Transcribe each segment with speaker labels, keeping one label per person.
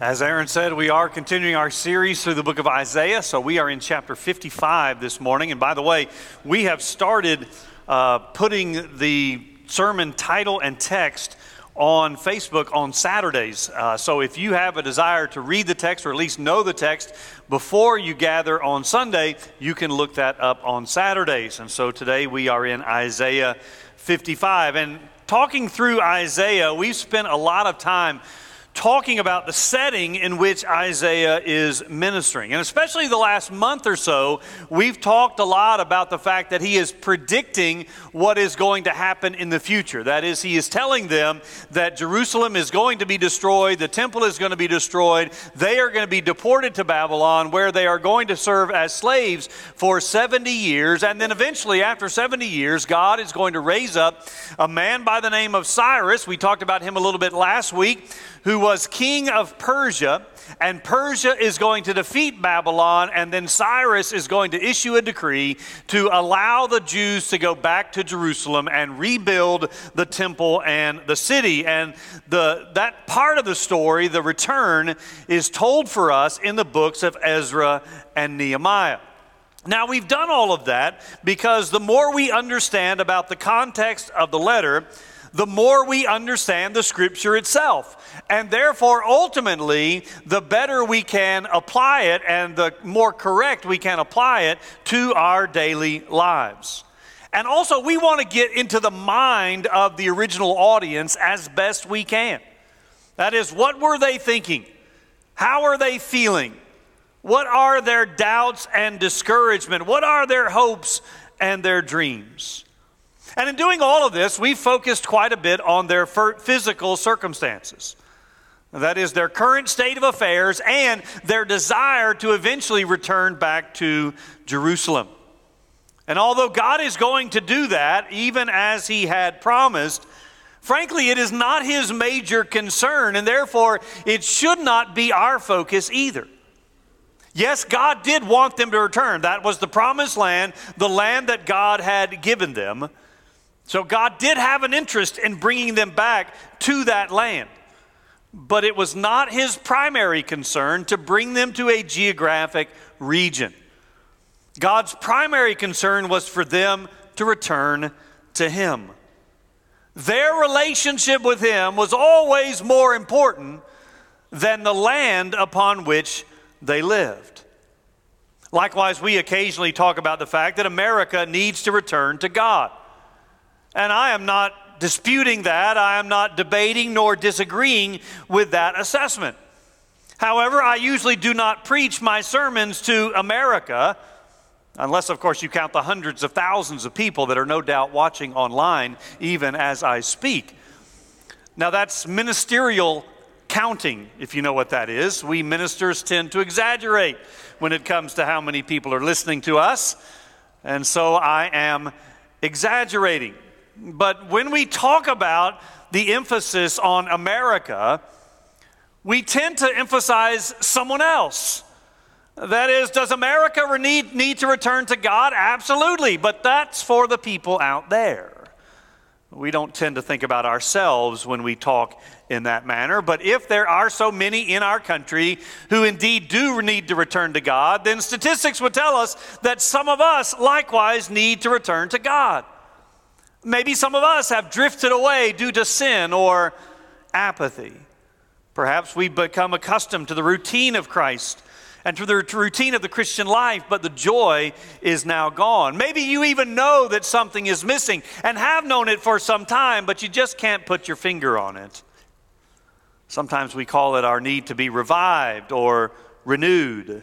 Speaker 1: As Aaron said, we are continuing our series through the book of Isaiah. So we are in chapter 55 this morning. And by the way, we have started uh, putting the sermon title and text on Facebook on Saturdays. Uh, so if you have a desire to read the text or at least know the text before you gather on Sunday, you can look that up on Saturdays. And so today we are in Isaiah 55. And talking through Isaiah, we've spent a lot of time talking about the setting in which Isaiah is ministering. And especially the last month or so, we've talked a lot about the fact that he is predicting what is going to happen in the future. That is, he is telling them that Jerusalem is going to be destroyed, the temple is going to be destroyed, they are going to be deported to Babylon, where they are going to serve as slaves for 70 years. And then eventually, after 70 years, God is going to raise up a man by the name of Cyrus. We talked about him a little bit last week who was king of Persia, and Persia is going to defeat Babylon, and then Cyrus is going to issue a decree to allow the Jews to go back to Jerusalem and rebuild the temple and the city. And the, that part of the story, the return, is told for us in the books of Ezra and Nehemiah. Now, we've done all of that because the more we understand about the context of the letter, the more we understand the scripture itself. And therefore, ultimately, the better we can apply it and the more correct we can apply it to our daily lives. And also, we want to get into the mind of the original audience as best we can. That is, what were they thinking? How are they feeling? What are their doubts and discouragement? What are their hopes and their dreams? And in doing all of this, we focused quite a bit on their physical circumstances. That is their current state of affairs and their desire to eventually return back to Jerusalem. And although God is going to do that, even as He had promised, frankly, it is not His major concern, and therefore it should not be our focus either. Yes, God did want them to return. That was the promised land, the land that God had given them. So God did have an interest in bringing them back to that land. But it was not his primary concern to bring them to a geographic region. God's primary concern was for them to return to him. Their relationship with him was always more important than the land upon which they lived. Likewise, we occasionally talk about the fact that America needs to return to God. And I am not disputing that. I am not debating nor disagreeing with that assessment. However, I usually do not preach my sermons to America, unless, of course, you count the hundreds of thousands of people that are no doubt watching online even as I speak. Now, that's ministerial counting, if you know what that is. We ministers tend to exaggerate when it comes to how many people are listening to us, and so I am exaggerating. But when we talk about the emphasis on America, we tend to emphasize someone else. That is, does America need, need to return to God? Absolutely, but that's for the people out there. We don't tend to think about ourselves when we talk in that manner. But if there are so many in our country who indeed do need to return to God, then statistics would tell us that some of us likewise need to return to God. Maybe some of us have drifted away due to sin or apathy. Perhaps we've become accustomed to the routine of Christ and to the routine of the Christian life, but the joy is now gone. Maybe you even know that something is missing and have known it for some time, but you just can't put your finger on it. Sometimes we call it our need to be revived or renewed.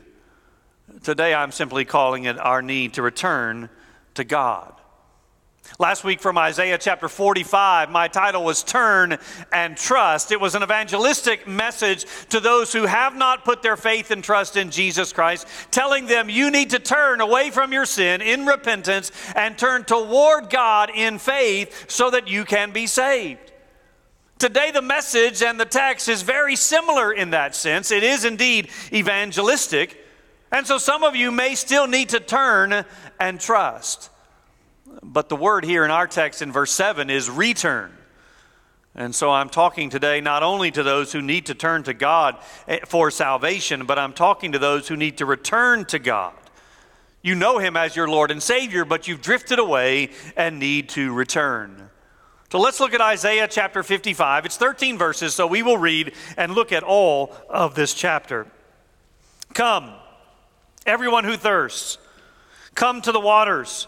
Speaker 1: Today I'm simply calling it our need to return to God. Last week from Isaiah chapter 45, my title was Turn and Trust. It was an evangelistic message to those who have not put their faith and trust in Jesus Christ, telling them you need to turn away from your sin in repentance and turn toward God in faith so that you can be saved. Today, the message and the text is very similar in that sense. It is indeed evangelistic. And so some of you may still need to turn and trust. But the word here in our text in verse 7 is return. And so I'm talking today not only to those who need to turn to God eh, for salvation, but I'm talking to those who need to return to God. You know Him as your Lord and Savior, but you've drifted away and need to return. So let's look at Isaiah chapter 55. It's 13 verses, so we will read and look at all of this chapter. Come, everyone who thirsts, come to the waters.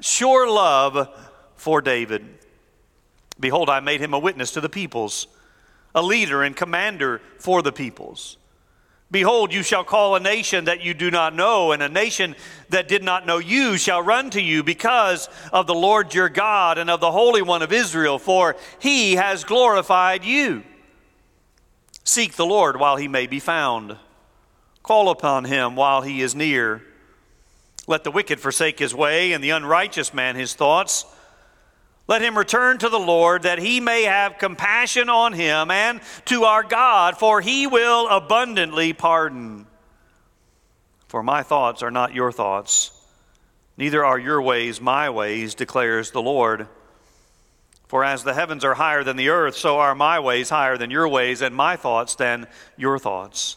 Speaker 1: sure love for David. Behold, I made him a witness to the peoples, a leader and commander for the peoples. Behold, you shall call a nation that you do not know, and a nation that did not know you shall run to you because of the Lord your God and of the Holy One of Israel, for he has glorified you. Seek the Lord while he may be found, call upon him while he is near. Let the wicked forsake his way, and the unrighteous man his thoughts. Let him return to the Lord, that he may have compassion on him, and to our God, for he will abundantly pardon. For my thoughts are not your thoughts, neither are your ways my ways, declares the Lord. For as the heavens are higher than the earth, so are my ways higher than your ways, and my thoughts than your thoughts.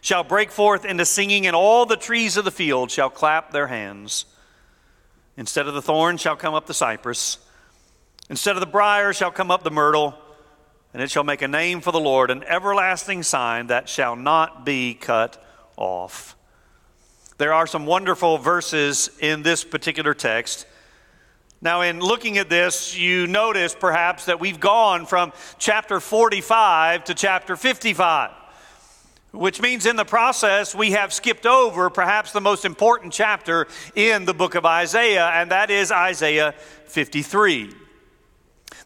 Speaker 1: shall break forth into singing, and all the trees of the field shall clap their hands. Instead of the thorn shall come up the cypress, instead of the brier shall come up the myrtle, and it shall make a name for the Lord, an everlasting sign that shall not be cut off. There are some wonderful verses in this particular text. Now, in looking at this, you notice perhaps that we've gone from chapter 45 to chapter 55 which means in the process we have skipped over perhaps the most important chapter in the book of Isaiah, and that is Isaiah 53.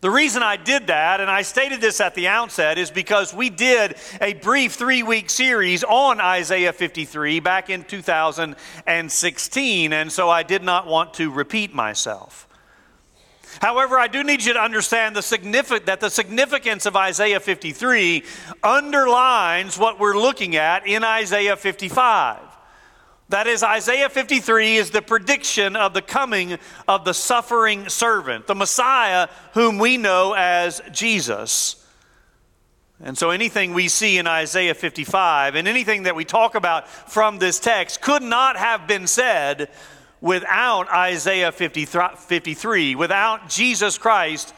Speaker 1: The reason I did that, and I stated this at the outset, is because we did a brief three week series on Isaiah 53 back in 2016, and so I did not want to repeat myself. However, I do need you to understand the signific- that the significance of Isaiah 53 underlines what we're looking at in Isaiah 55. That is, Isaiah 53 is the prediction of the coming of the suffering servant, the Messiah whom we know as Jesus. And so anything we see in Isaiah 55 and anything that we talk about from this text could not have been said without Isaiah 53, without Jesus Christ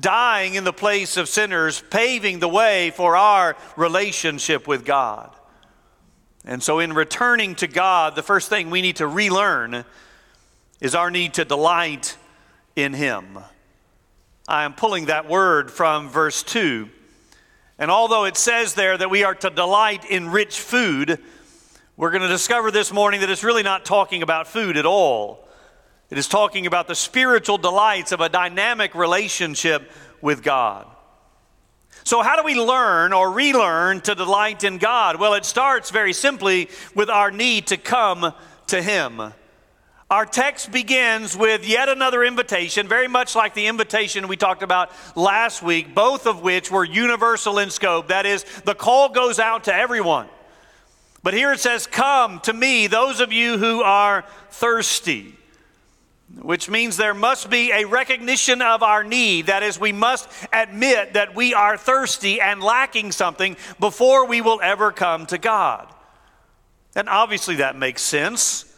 Speaker 1: dying in the place of sinners, paving the way for our relationship with God. And so, in returning to God, the first thing we need to relearn is our need to delight in Him. I am pulling that word from verse 2. And although it says there that we are to delight in rich food, we're going to discover this morning that it's really not talking about food at all. It is talking about the spiritual delights of a dynamic relationship with God. So, how do we learn or relearn to delight in God? Well, it starts very simply with our need to come to Him. our text begins with yet another invitation, very much like the invitation we talked about last week, both of which were universal in scope. That is, the call goes out to everyone. But here it says, Come to me, those of you who are thirsty, which means there must be a recognition of our need. That is, we must admit that we are thirsty and lacking something before we will ever come to God. And obviously, that makes sense.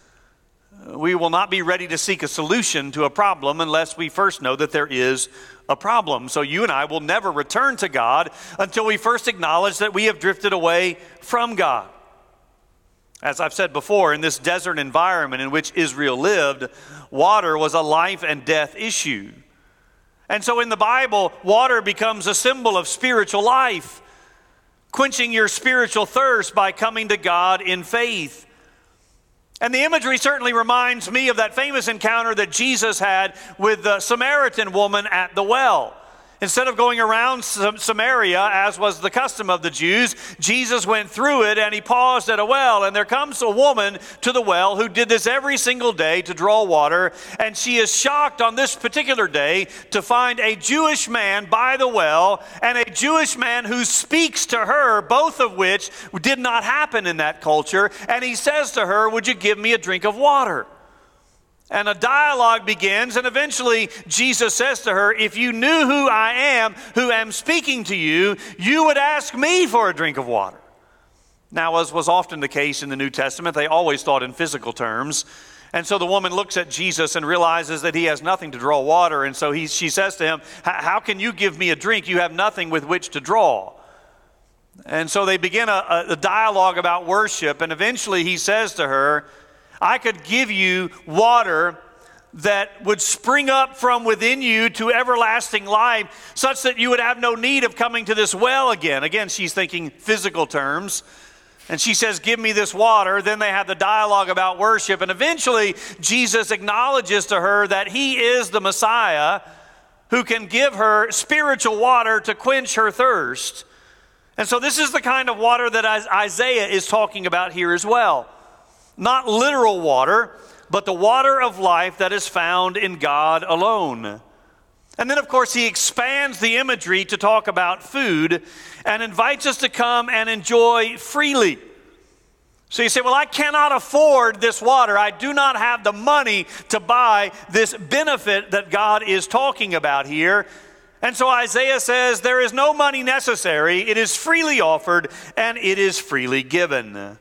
Speaker 1: We will not be ready to seek a solution to a problem unless we first know that there is a problem. So you and I will never return to God until we first acknowledge that we have drifted away from God. As I've said before, in this desert environment in which Israel lived, water was a life and death issue. And so in the Bible, water becomes a symbol of spiritual life, quenching your spiritual thirst by coming to God in faith. And the imagery certainly reminds me of that famous encounter that Jesus had with the Samaritan woman at the well. Instead of going around Samaria, as was the custom of the Jews, Jesus went through it and he paused at a well. And there comes a woman to the well who did this every single day to draw water. And she is shocked on this particular day to find a Jewish man by the well and a Jewish man who speaks to her, both of which did not happen in that culture. And he says to her, Would you give me a drink of water? And a dialogue begins, and eventually Jesus says to her, If you knew who I am, who am speaking to you, you would ask me for a drink of water. Now, as was often the case in the New Testament, they always thought in physical terms. And so the woman looks at Jesus and realizes that he has nothing to draw water. And so he, she says to him, How can you give me a drink? You have nothing with which to draw. And so they begin a, a dialogue about worship. And eventually he says to her, I could give you water that would spring up from within you to everlasting life, such that you would have no need of coming to this well again. Again, she's thinking physical terms. And she says, Give me this water. Then they have the dialogue about worship. And eventually, Jesus acknowledges to her that he is the Messiah who can give her spiritual water to quench her thirst. And so, this is the kind of water that Isaiah is talking about here as well not literal water, but the water of life that is found in God alone. And then, of course, he expands the imagery to talk about food and invites us to come and enjoy freely. So you say, Well, I cannot afford this water. I do not have the money to buy this benefit that God is talking about here. And so Isaiah says, There is no money necessary. It is freely offered and it is freely given.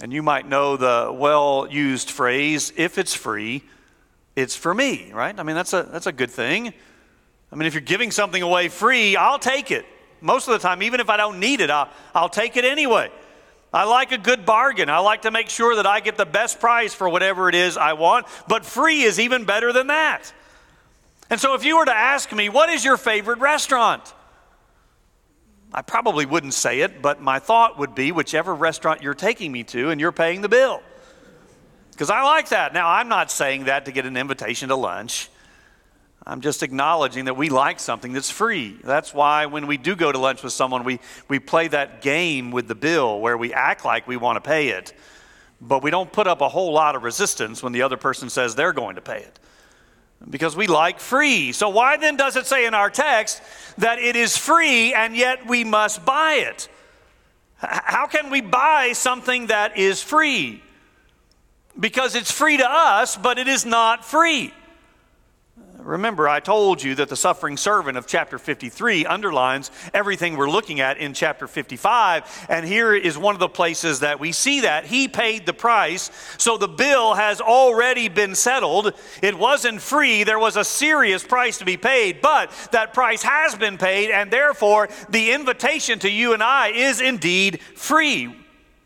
Speaker 1: And you might know the well used phrase, if it's free, it's for me, right? I mean, that's a, that's a good thing. I mean, if you're giving something away free, I'll take it. Most of the time, even if I don't need it, I'll, I'll take it anyway. I like a good bargain. I like to make sure that I get the best price for whatever it is I want, but free is even better than that. And so, if you were to ask me, what is your favorite restaurant? I probably wouldn't say it, but my thought would be whichever restaurant you're taking me to and you're paying the bill. Because I like that. Now, I'm not saying that to get an invitation to lunch. I'm just acknowledging that we like something that's free. That's why when we do go to lunch with someone, we, we play that game with the bill where we act like we want to pay it, but we don't put up a whole lot of resistance when the other person says they're going to pay it because we like free. So, why then does it say in our text that it is free and yet we must buy it? How can we buy something that is free? Because it's free to us, but it is not free. Remember, I told you that the suffering servant of chapter 53 underlines everything we're looking at in chapter 55. And here is one of the places that we see that. He paid the price, so the bill has already been settled. It wasn't free, there was a serious price to be paid, but that price has been paid, and therefore the invitation to you and I is indeed free.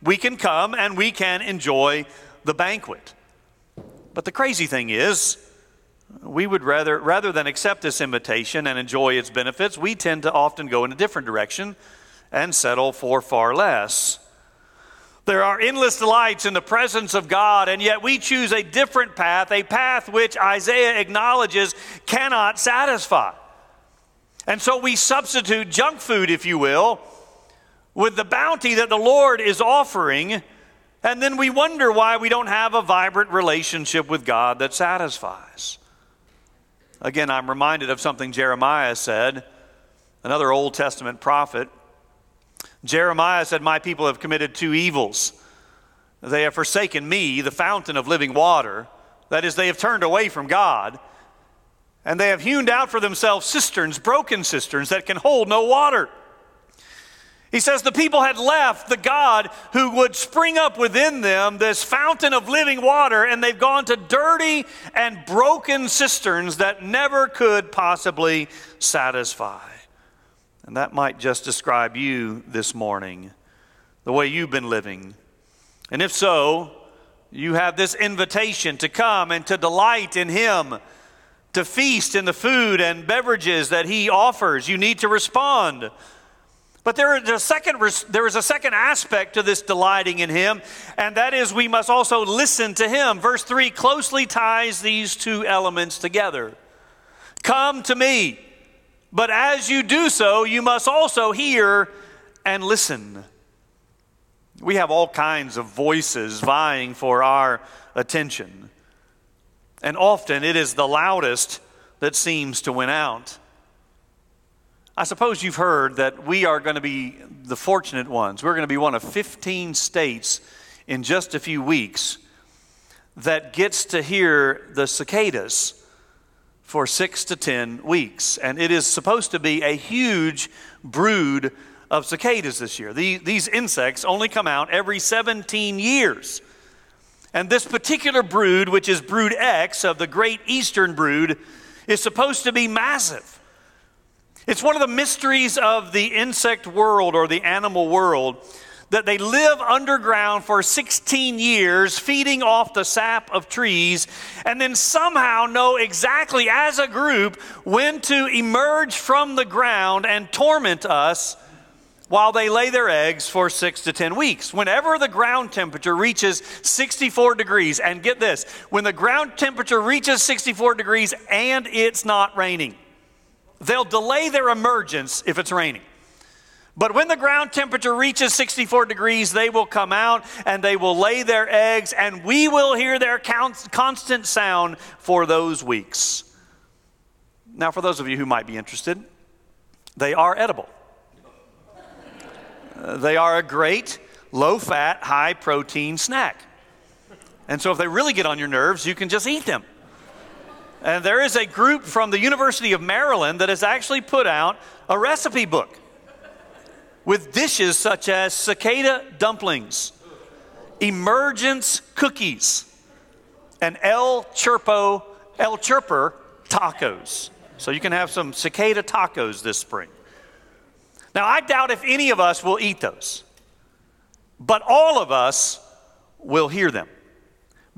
Speaker 1: We can come and we can enjoy the banquet. But the crazy thing is, we would rather, rather than accept this invitation and enjoy its benefits, we tend to often go in a different direction and settle for far less. There are endless delights in the presence of God, and yet we choose a different path, a path which Isaiah acknowledges cannot satisfy. And so we substitute junk food, if you will, with the bounty that the Lord is offering And then we wonder why we don't have a vibrant relationship with God that satisfies. Again, I'm reminded of something Jeremiah said, another Old Testament prophet. Jeremiah said, My people have committed two evils. They have forsaken me, the fountain of living water. That is, they have turned away from God. And they have hewn out for themselves cisterns, broken cisterns that can hold no water. He says the people had left the God who would spring up within them this fountain of living water, and they've gone to dirty and broken cisterns that never could possibly satisfy. And that might just describe you this morning, the way you've been living. And if so, you have this invitation to come and to delight in Him, to feast in the food and beverages that He offers. You need to respond. But there is, a second, there is a second aspect to this delighting in Him, and that is we must also listen to Him. Verse 3 closely ties these two elements together. Come to me, but as you do so, you must also hear and listen. We have all kinds of voices vying for our attention, and often it is the loudest that seems to win out. I suppose you've heard that we are going to be the fortunate ones. We're going to be one of 15 states in just a few weeks that gets to hear the cicadas for six to 10 weeks. And it is supposed to be a huge brood of cicadas this year. The, these insects only come out every 17 years. And this particular brood, which is brood X of the great eastern brood, is supposed to be massive. It's one of the mysteries of the insect world or the animal world that they live underground for 16 years, feeding off the sap of trees, and then somehow know exactly as a group when to emerge from the ground and torment us while they lay their eggs for six to 10 weeks. Whenever the ground temperature reaches 64 degrees, and get this, when the ground temperature reaches 64 degrees and it's not raining, They'll delay their emergence if it's raining. But when the ground temperature reaches 64 degrees, they will come out and they will lay their eggs, and we will hear their constant sound for those weeks. Now, for those of you who might be interested, they are edible. Uh, they are a great, low fat, high protein snack. And so, if they really get on your nerves, you can just eat them. And there is a group from the University of Maryland that has actually put out a recipe book with dishes such as cicada dumplings, emergence cookies, and El Chirpo, El Chirper tacos. So you can have some cicada tacos this spring. Now, I doubt if any of us will eat those, but all of us will hear them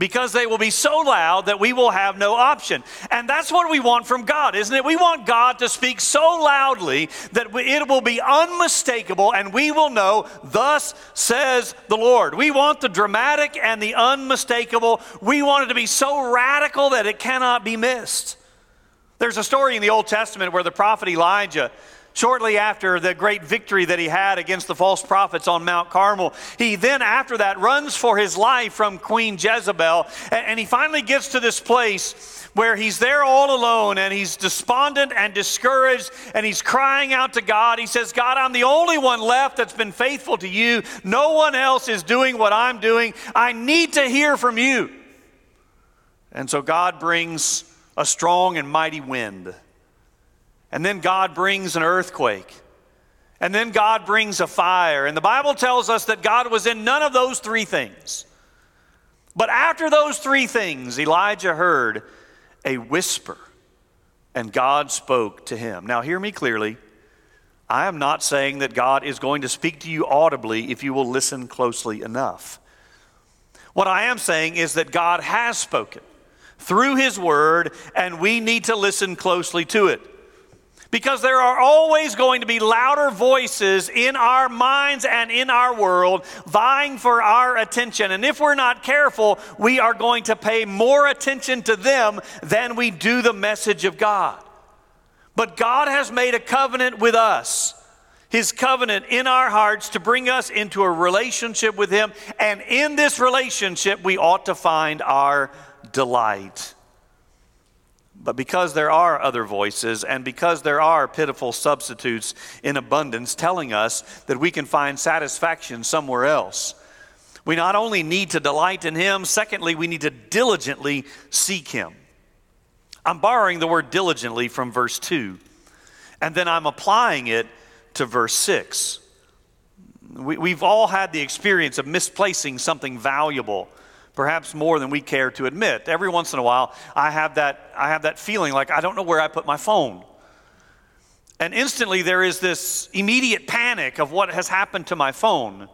Speaker 1: because they will be so loud that we will have no option. And that's what we want from God, isn't it? We want God to speak so loudly that it will be unmistakable and we will know, thus says the Lord. We want the dramatic and the unmistakable. We want it to be so radical that it cannot be missed. There's a story in the Old Testament where the prophet Elijah Shortly after the great victory that he had against the false prophets on Mount Carmel, he then, after that, runs for his life from Queen Jezebel. And he finally gets to this place where he's there all alone and he's despondent and discouraged and he's crying out to God. He says, God, I'm the only one left that's been faithful to you. No one else is doing what I'm doing. I need to hear from you. And so God brings a strong and mighty wind and then God brings an earthquake. And then God brings a fire. And the Bible tells us that God was in none of those three things. But after those three things, Elijah heard a whisper, and God spoke to him. Now, hear me clearly. I am not saying that God is going to speak to you audibly if you will listen closely enough. What I am saying is that God has spoken through His Word, and we need to listen closely to it. Because there are always going to be louder voices in our minds and in our world vying for our attention. And if we're not careful, we are going to pay more attention to them than we do the message of God. But God has made a covenant with us. His covenant in our hearts to bring us into a relationship with Him. And in this relationship, we ought to find our delight. But because there are other voices and because there are pitiful substitutes in abundance telling us that we can find satisfaction somewhere else, we not only need to delight in Him, secondly, we need to diligently seek Him. I'm borrowing the word diligently from verse 2, and then I'm applying it to verse 6. We, have all had the experience of misplacing something valuable perhaps more than we care to admit. Every once in a while, I have that, I have that feeling like I don't know where I put my phone. And instantly, there is this immediate panic of what has happened to my phone.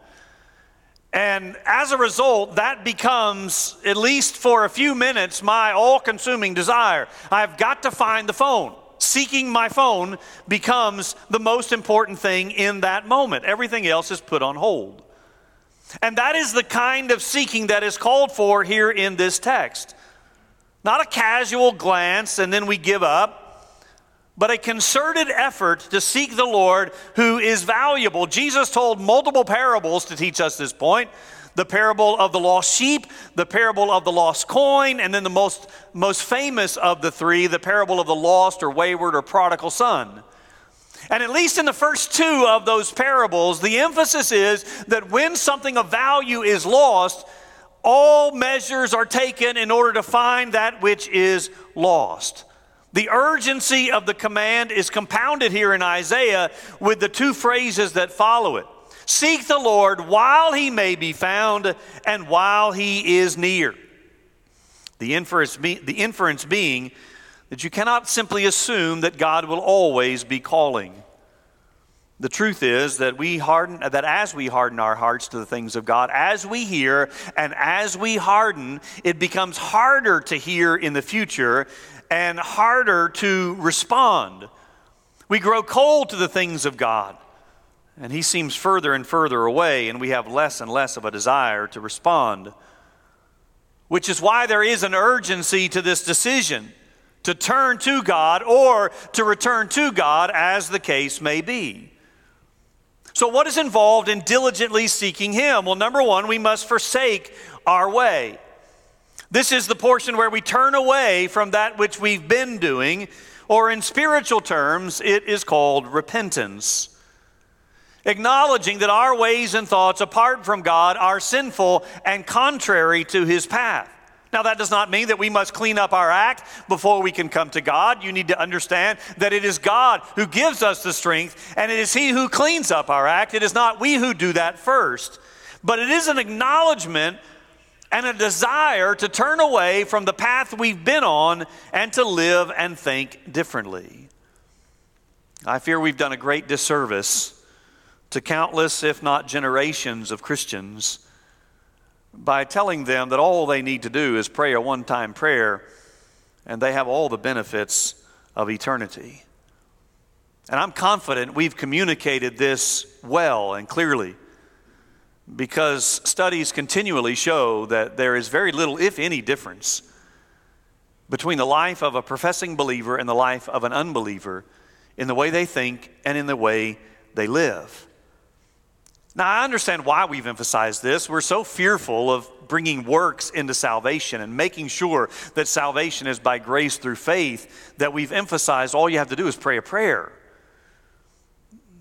Speaker 1: And as a result, that becomes, at least for a few minutes, my all consuming desire. I've got to find the phone. Seeking my phone becomes the most important thing in that moment. Everything else is put on hold. And that is the kind of seeking that is called for here in this text. Not a casual glance and then we give up, but a concerted effort to seek the Lord who is valuable. Jesus told multiple parables to teach us this point the parable of the lost sheep, the parable of the lost coin, and then the most, most famous of the three, the parable of the lost or wayward or prodigal son. And at least in the first two of those parables, the emphasis is that when something of value is lost, all measures are taken in order to find that which is lost. The urgency of the command is compounded here in Isaiah with the two phrases that follow it Seek the Lord while he may be found and while he is near. The inference, be, the inference being that you cannot simply assume that God will always be calling. The truth is that we harden that as we harden our hearts to the things of God, as we hear and as we harden, it becomes harder to hear in the future and harder to respond. We grow cold to the things of God, and he seems further and further away and we have less and less of a desire to respond. Which is why there is an urgency to this decision to turn to God or to return to God, as the case may be. So, what is involved in diligently seeking Him? Well, number one, we must forsake our way. This is the portion where we turn away from that which we've been doing, or in spiritual terms, it is called repentance. Acknowledging that our ways and thoughts apart from God are sinful and contrary to His path. Now, that does not mean that we must clean up our act before we can come to God. You need to understand that it is God who gives us the strength, and it is He who cleans up our act. It is not we who do that first. But it is an acknowledgement and a desire to turn away from the path we've been on and to live and think differently. I fear we've done a great disservice to countless, if not generations, of Christians by telling them that all they need to do is pray a one time prayer and they have all the benefits of eternity. And I'm confident we've communicated this well and clearly because studies continually show that there is very little, if any, difference between the life of a professing believer and the life of an unbeliever in the way they think and in the way they live. Now, I understand why we've emphasized this. We're so fearful of bringing works into salvation and making sure that salvation is by grace through faith that we've emphasized all you have to do is pray a prayer.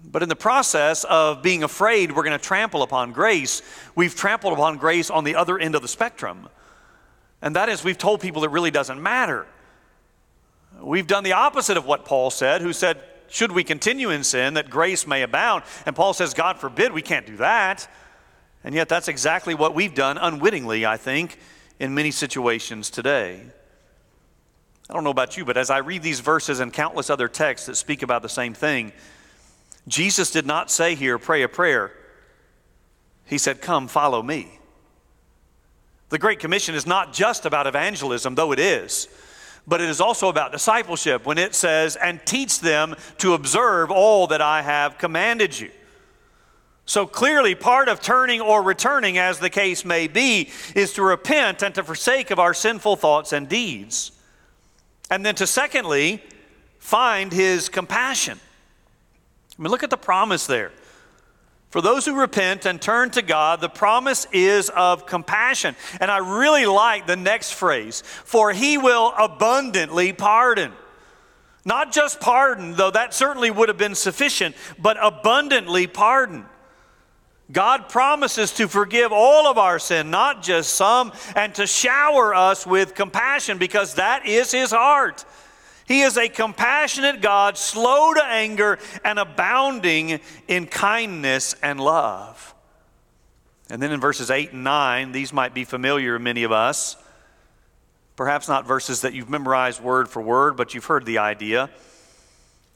Speaker 1: But in the process of being afraid we're going to trample upon grace, we've trampled upon grace on the other end of the spectrum. And that is, we've told people it really doesn't matter. We've done the opposite of what Paul said, who said, should we continue in sin that grace may abound? And Paul says, God forbid, we can't do that. And yet, that's exactly what we've done unwittingly, I think, in many situations today. I don't know about you, but as I read these verses and countless other texts that speak about the same thing, Jesus did not say here, pray a prayer. He said, Come, follow me. The Great Commission is not just about evangelism, though it is but it is also about discipleship when it says, and teach them to observe all that I have commanded you. So clearly, part of turning or returning, as the case may be, is to repent and to forsake of our sinful thoughts and deeds. And then to secondly, find his compassion. I mean, look at the promise there. For those who repent and turn to God, the promise is of compassion. And I really like the next phrase for he will abundantly pardon. Not just pardon, though that certainly would have been sufficient, but abundantly pardon. God promises to forgive all of our sin, not just some, and to shower us with compassion because that is His heart. He is a compassionate God, slow to anger and abounding in kindness and love. And then in verses 8 and 9, these might be familiar to many of us. Perhaps not verses that you've memorized word for word, but you've heard the idea.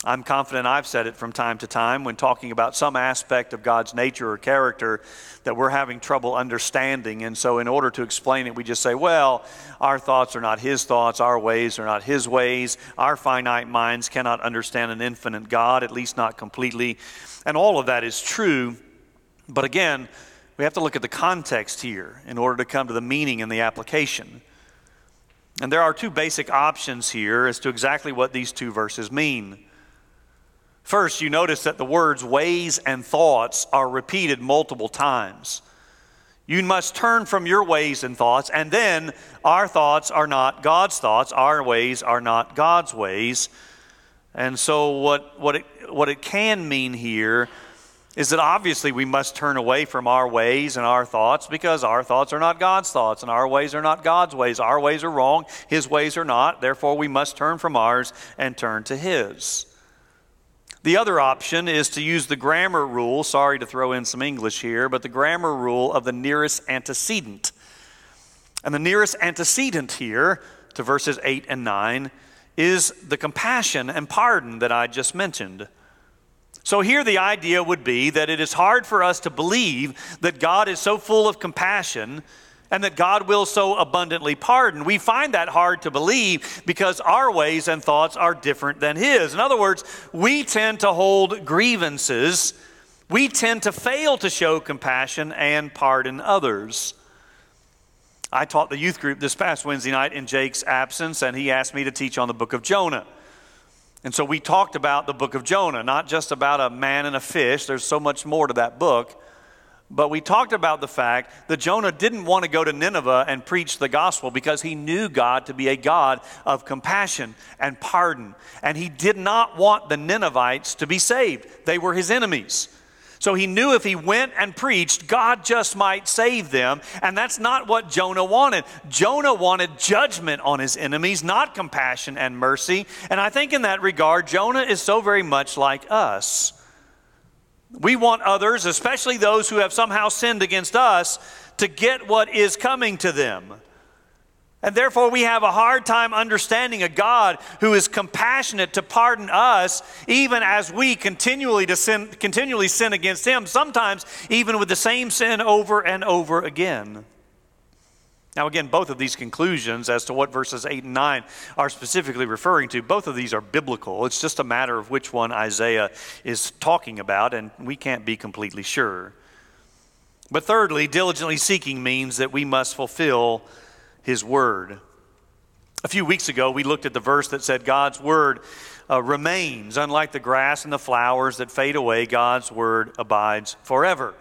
Speaker 1: I'm confident I've said it from time to time when talking about some aspect of God's nature or character that we're having trouble understanding. And so, in order to explain it, we just say, well, our thoughts are not His thoughts, our ways are not His ways, our finite minds cannot understand an infinite God, at least not completely. And all of that is true. But again, we have to look at the context here in order to come to the meaning and the application. And there are two basic options here as to exactly what these two verses mean. First, you notice that the words ways and thoughts are repeated multiple times. You must turn from your ways and thoughts, and then our thoughts are not God's thoughts, our ways are not God's ways. And so, what, what, it, what it can mean here is that obviously we must turn away from our ways and our thoughts because our thoughts are not God's thoughts and our ways are not God's ways. Our ways are wrong, His ways are not. Therefore, we must turn from ours and turn to His. The other option is to use the grammar rule. Sorry to throw in some English here, but the grammar rule of the nearest antecedent. And the nearest antecedent here to verses 8 and 9 is the compassion and pardon that I just mentioned. So, here the idea would be that it is hard for us to believe that God is so full of compassion and that God will so abundantly pardon. We find that hard to believe because our ways and thoughts are different than His. In other words, we tend to hold grievances, we tend to fail to show compassion and pardon others. I taught the youth group this past Wednesday night in Jake's absence, and he asked me to teach on the book of Jonah. And so we talked about the book of Jonah, not just about a man and a fish. There's so much more to that book. But we talked about the fact that Jonah didn't want to go to Nineveh and preach the gospel because he knew God to be a God of compassion and pardon. And he did not want the Ninevites to be saved, they were his enemies. So he knew if he went and preached, God just might save them. And that's not what Jonah wanted. Jonah wanted judgment on his enemies, not compassion and mercy. And I think in that regard, Jonah is so very much like us. We want others, especially those who have somehow sinned against us, to get what is coming to them. And therefore, we have a hard time understanding a God who is compassionate to pardon us, even as we continually, to sin, continually sin against Him, sometimes even with the same sin over and over again. Now, again, both of these conclusions as to what verses 8 and 9 are specifically referring to, both of these are biblical. It's just a matter of which one Isaiah is talking about, and we can't be completely sure. But thirdly, diligently seeking means that we must fulfill his word. A few weeks ago, we looked at the verse that said God's word uh, remains. Unlike the grass and the flowers that fade away, God's word abides forever.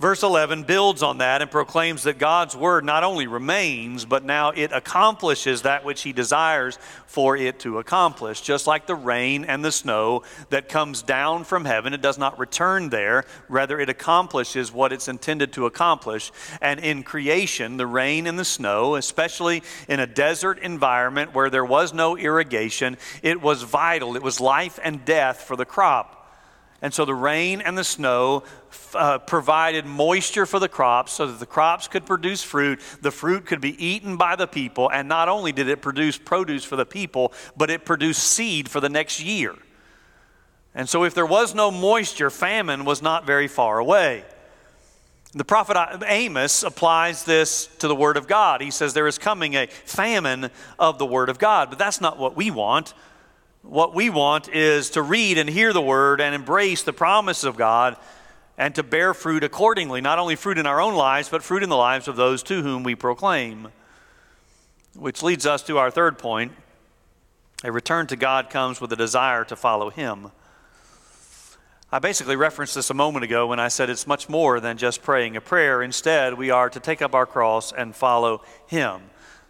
Speaker 1: Verse 11 builds on that and proclaims that God's word not only remains, but now it accomplishes that which he desires for it to accomplish. Just like the rain and the snow that comes down from heaven, it does not return there. Rather, it accomplishes what it's intended to accomplish. And in creation, the rain and the snow, especially in a desert environment where there was no irrigation, it was vital. It was life and death for the crop. And so the rain and the snow uh, provided moisture for the crops so that the crops could produce fruit. The fruit could be eaten by the people. And not only did it produce produce for the people, but it produced seed for the next year. And so if there was no moisture, famine was not very far away. The prophet Amos applies this to the Word of God. He says there is coming a famine of the Word of God, but that's not what we want. What we want is to read and hear the word and embrace the promise of God and to bear fruit accordingly, not only fruit in our own lives, but fruit in the lives of those to whom we proclaim. Which leads us to our third point. A return to God comes with a desire to follow Him. I basically referenced this a moment ago when I said it's much more than just praying a prayer. Instead, we are to take up our cross and follow Him.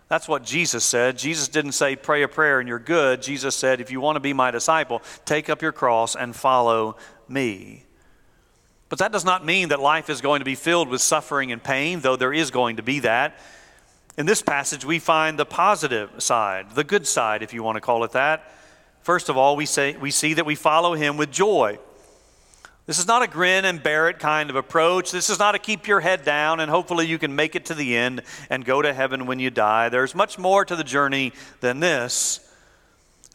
Speaker 1: That's what Jesus said. Jesus didn't say, pray a prayer and you're good. Jesus said, if you want to be my disciple, take up your cross and follow me. But that does not mean that life is going to be filled with suffering and pain, though there is going to be that. In this passage, we find the positive side, the good side, if you want to call it that. First of all, we, say, we see that we follow him with joy. This is not a grin and bear it kind of approach. This is not a keep your head down and hopefully you can make it to the end and go to heaven when you die. There's much more to the journey than this.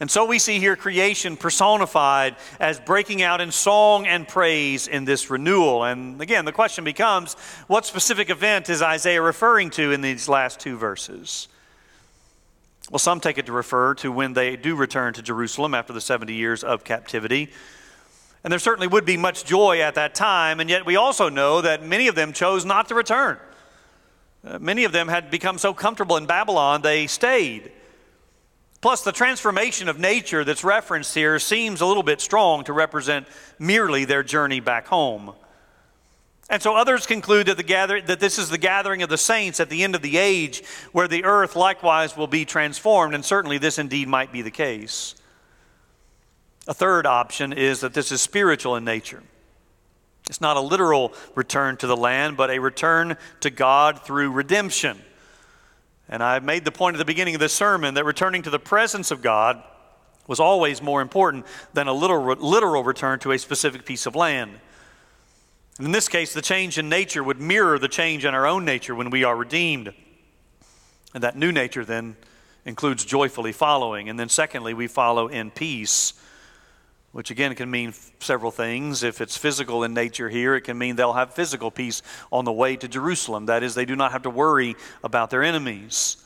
Speaker 1: And so we see here creation personified as breaking out in song and praise in this renewal. And again, the question becomes what specific event is Isaiah referring to in these last two verses? Well, some take it to refer to when they do return to Jerusalem after the 70 years of captivity. And there certainly would be much joy at that time, and yet we also know that many of them chose not to return. Uh, many of them had become so comfortable in Babylon, they stayed. Plus, the transformation of nature that's referenced here seems a little bit strong to represent merely their journey back home. And so others conclude that, the gather, that this is the gathering of the saints at the end of the age, where the earth likewise will be transformed, and certainly this indeed might be the case. A third option is that this is spiritual in nature. It's not a literal return to the land, but a return to God through redemption. And I made the point at the beginning of this sermon that returning to the presence of God was always more important than a literal, literal return to a specific piece of land. And in this case, the change in nature would mirror the change in our own nature when we are redeemed. And that new nature then includes joyfully following. And then, secondly, we follow in peace which again can mean several things. If it's physical in nature here, it can mean they'll have physical peace on the way to Jerusalem. That is, they do not have to worry about their enemies.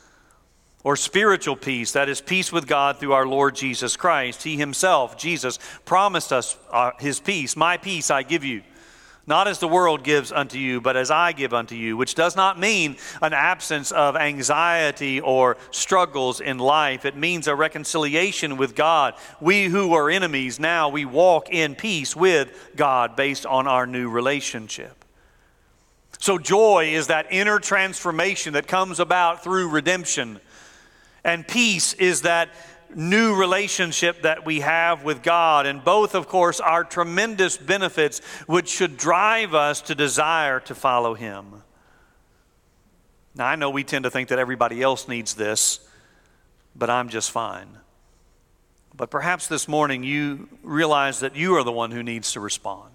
Speaker 1: Or spiritual peace, that is, peace with God through our Lord Jesus Christ. He Himself, Jesus, promised us uh, His peace. My peace I give you not as the world gives unto you, but as I give unto you, which does not mean an absence of anxiety or struggles in life. It means a reconciliation with God. We who are enemies, now we walk in peace with God based on our new relationship. So, joy is that inner transformation that comes about through redemption. And peace is that new relationship that we have with God. And both, of course, are tremendous benefits which should drive us to desire to follow Him. Now, I know we tend to think that everybody else needs this, but I'm just fine. But perhaps this morning you realize that you are the one who needs to respond.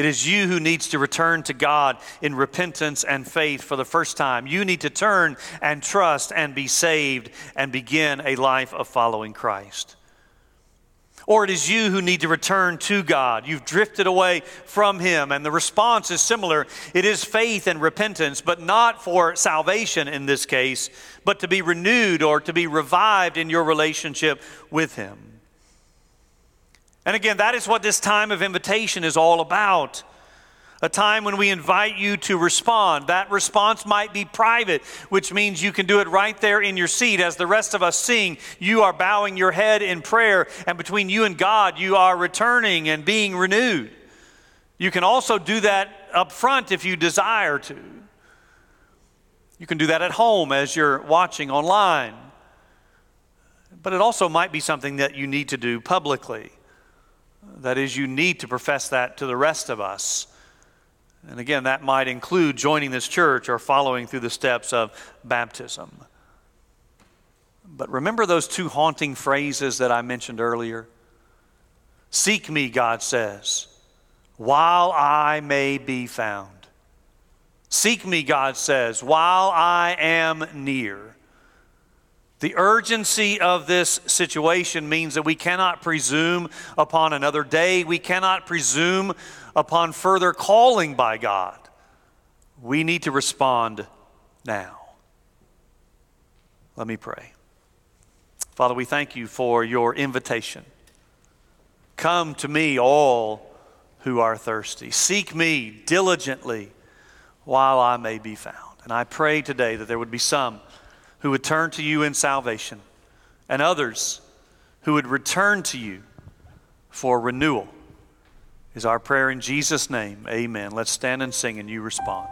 Speaker 1: It is you who needs to return to God in repentance and faith for the first time. You need to turn and trust and be saved and begin a life of following Christ. Or it is you who need to return to God. You've drifted away from Him, and the response is similar. It is faith and repentance, but not for salvation in this case, but to be renewed or to be revived in your relationship with Him. And again, that is what this time of invitation is all about. A time when we invite you to respond. That response might be private, which means you can do it right there in your seat as the rest of us sing. You are bowing your head in prayer, and between you and God, you are returning and being renewed. You can also do that up front if you desire to. You can do that at home as you're watching online. But it also might be something that you need to do publicly. That is, you need to profess that to the rest of us. And again, that might include joining this church or following through the steps of baptism. But remember those two haunting phrases that I mentioned earlier? Seek me, God says, while I may be found. Seek me, God says, while I am near. The urgency of this situation means that we cannot presume upon another day. We cannot presume upon further calling by God. We need to respond now. Let me pray. Father, we thank you for your invitation. Come to me, all who are thirsty. Seek me diligently while I may be found. And I pray today that there would be some who would turn to you in salvation, and others who would return to you for renewal is our prayer in Jesus' name. Amen. Let's stand and sing and you respond.